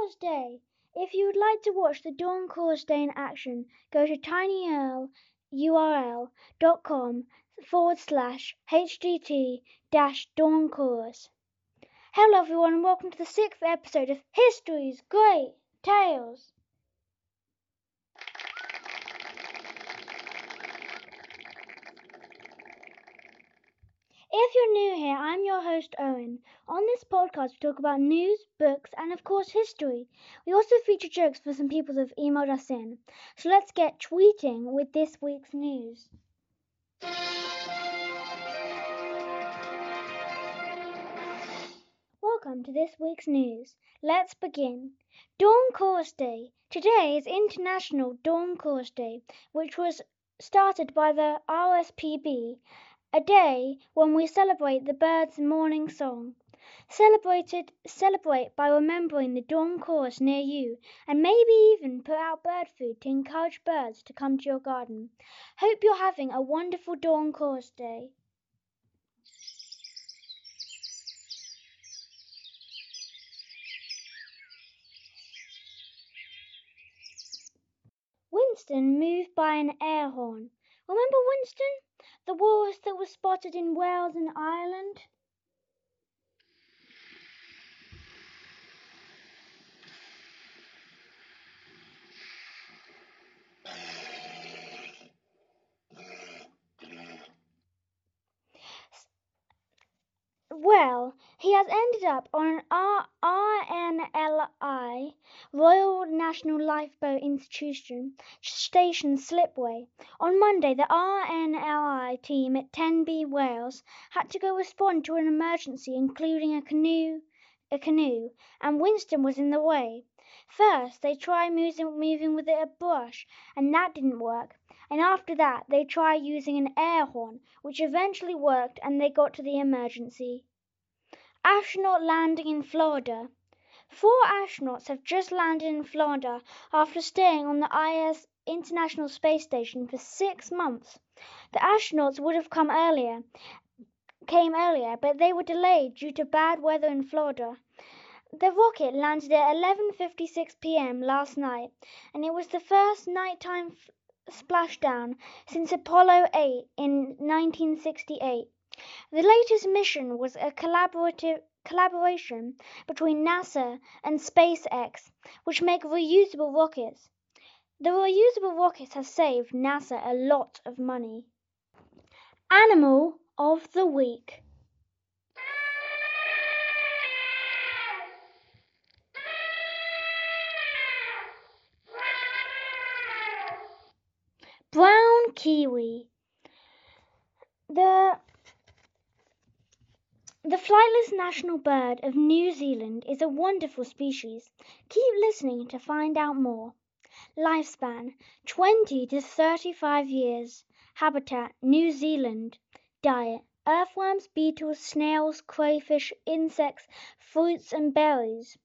Chorus Day! If you would like to watch the Dawn Chorus Day in action, go to tinyurl.com forward slash hgt dash dawn chorus. Hello everyone and welcome to the sixth episode of History's Great Tales. If you're new here, I'm your host Owen. On this podcast, we talk about news, books, and of course, history. We also feature jokes for some people who've emailed us in. So let's get tweeting with this week's news. Welcome to this week's news. Let's begin. Dawn Chorus Day. Today is International Dawn Chorus Day, which was started by the RSPB a day when we celebrate the bird's morning song. Celebrated, celebrate by remembering the dawn chorus near you, and maybe even put out bird food to encourage birds to come to your garden. Hope you're having a wonderful dawn chorus day. Winston moved by an air horn. Remember Winston? The walrus that was spotted in Wales and Ireland? Well, he has ended up on an RNLI Royal National Lifeboat Institution station slipway. On Monday, the RNLI team at Tenby, Wales, had to go respond to an emergency, including a canoe, a canoe, and Winston was in the way. First, they tried moving, moving with a brush, and that didn't work. And after that, they tried using an air horn, which eventually worked and they got to the emergency. Astronaut landing in Florida. Four astronauts have just landed in Florida after staying on the IS International Space Station for six months. The astronauts would have come earlier, came earlier, but they were delayed due to bad weather in Florida. The rocket landed at 11:56 p.m. last night, and it was the first nighttime splashdown since Apollo 8 in 1968. The latest mission was a collaborative collaboration between NASA and SpaceX, which make reusable rockets. The reusable rockets have saved NASA a lot of money. Animal of the Week. Brown kiwi. The the flightless national bird of New Zealand is a wonderful species. Keep listening to find out more. Lifespan 20 to 35 years. Habitat New Zealand. Diet earthworms, beetles, snails, crayfish, insects, fruits, and berries.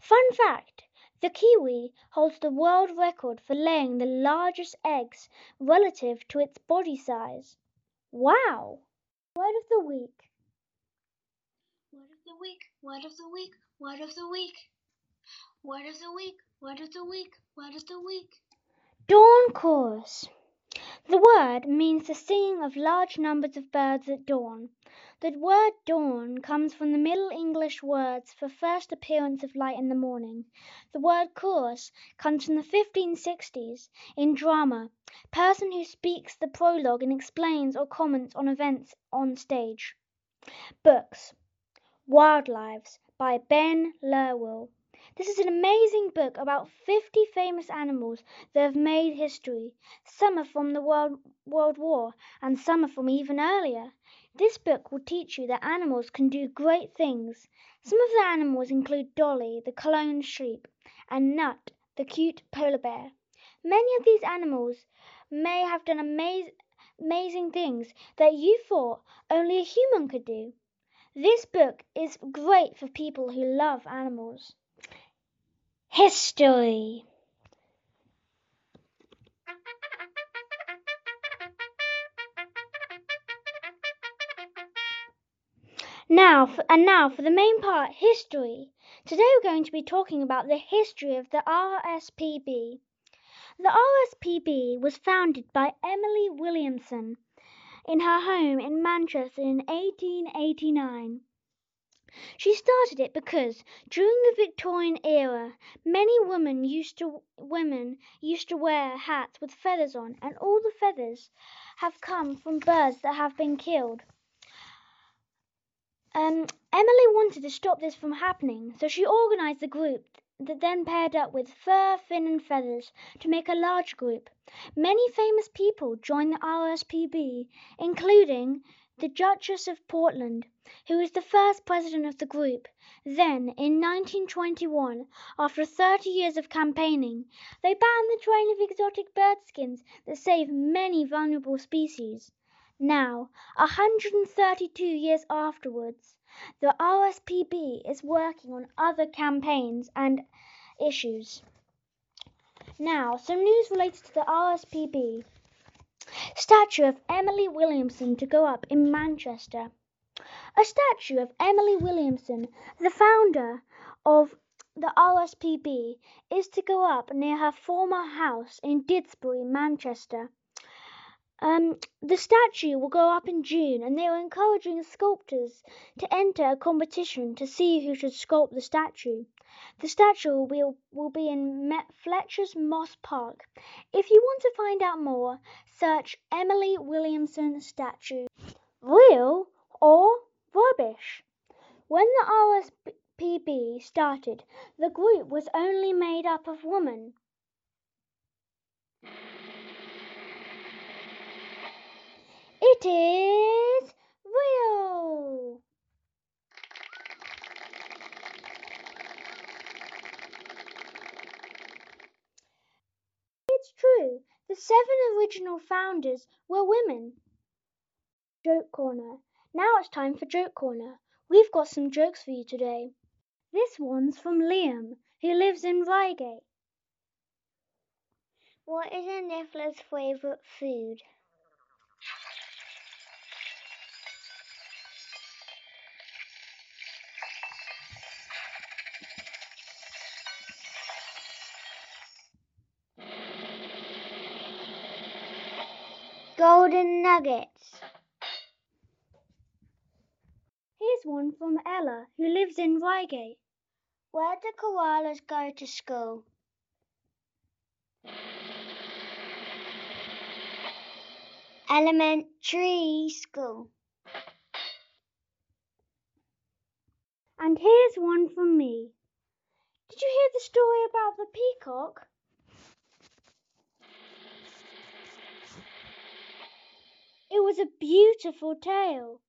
Fun fact the kiwi holds the world record for laying the largest eggs relative to its body size. Wow! Word of the week. The week, word of the week, word of the week. Word of the week, word of the week, word of the week. Dawn chorus. The word means the singing of large numbers of birds at dawn. The word dawn comes from the Middle English words for first appearance of light in the morning. The word chorus comes from the 1560s. In drama, person who speaks the prologue and explains or comments on events on stage. Books. Wild Lives by Ben Lerwill. This is an amazing book about 50 famous animals that have made history. Some are from the World, World War and some are from even earlier. This book will teach you that animals can do great things. Some of the animals include Dolly, the cloned sheep, and Knut, the cute polar bear. Many of these animals may have done amaz- amazing things that you thought only a human could do. This book is great for people who love animals. History. Now, for, and now for the main part, history. Today we're going to be talking about the history of the RSPB. The RSPB was founded by Emily Williamson in her home in Manchester in 1889. She started it because during the Victorian era, many women used to women used to wear hats with feathers on, and all the feathers have come from birds that have been killed. Um, Emily wanted to stop this from happening, so she organized a group that then paired up with Fur, Fin and Feathers to make a large group. Many famous people joined the RSPB, including the Duchess of Portland, who was the first president of the group. Then, in 1921, after 30 years of campaigning, they banned the trade of exotic bird skins that save many vulnerable species. Now, 132 years afterwards, the RSPB is working on other campaigns and issues. Now, some news related to the RSPB. Statue of Emily Williamson to go up in Manchester. A statue of Emily Williamson, the founder of the RSPB, is to go up near her former house in Didsbury, Manchester. Um, the statue will go up in June, and they are encouraging sculptors to enter a competition to see who should sculpt the statue. The statue will be, will be in Fletcher's Moss Park. If you want to find out more, search Emily Williamson statue. Real or rubbish? When the RSPB started, the group was only made up of women. It is real. It's true. The seven original founders were women. Joke Corner. Now it's time for Joke Corner. We've got some jokes for you today. This one's from Liam, who lives in Reigate. What is a niffler's favourite food? Golden nuggets. Here's one from Ella, who lives in Reigate. Where do koalas go to school? Elementary school. And here's one from me. Did you hear the story about the peacock? Was a beautiful tale.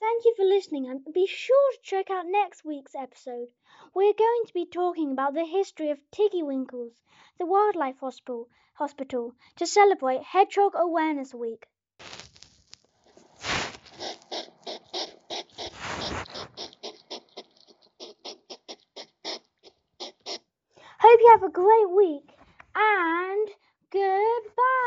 Thank you for listening and be sure to check out next week's episode. We're going to be talking about the history of Tiggywinkles, the wildlife hospital, hospital to celebrate Hedgehog Awareness Week. Hope you have a great week and goodbye.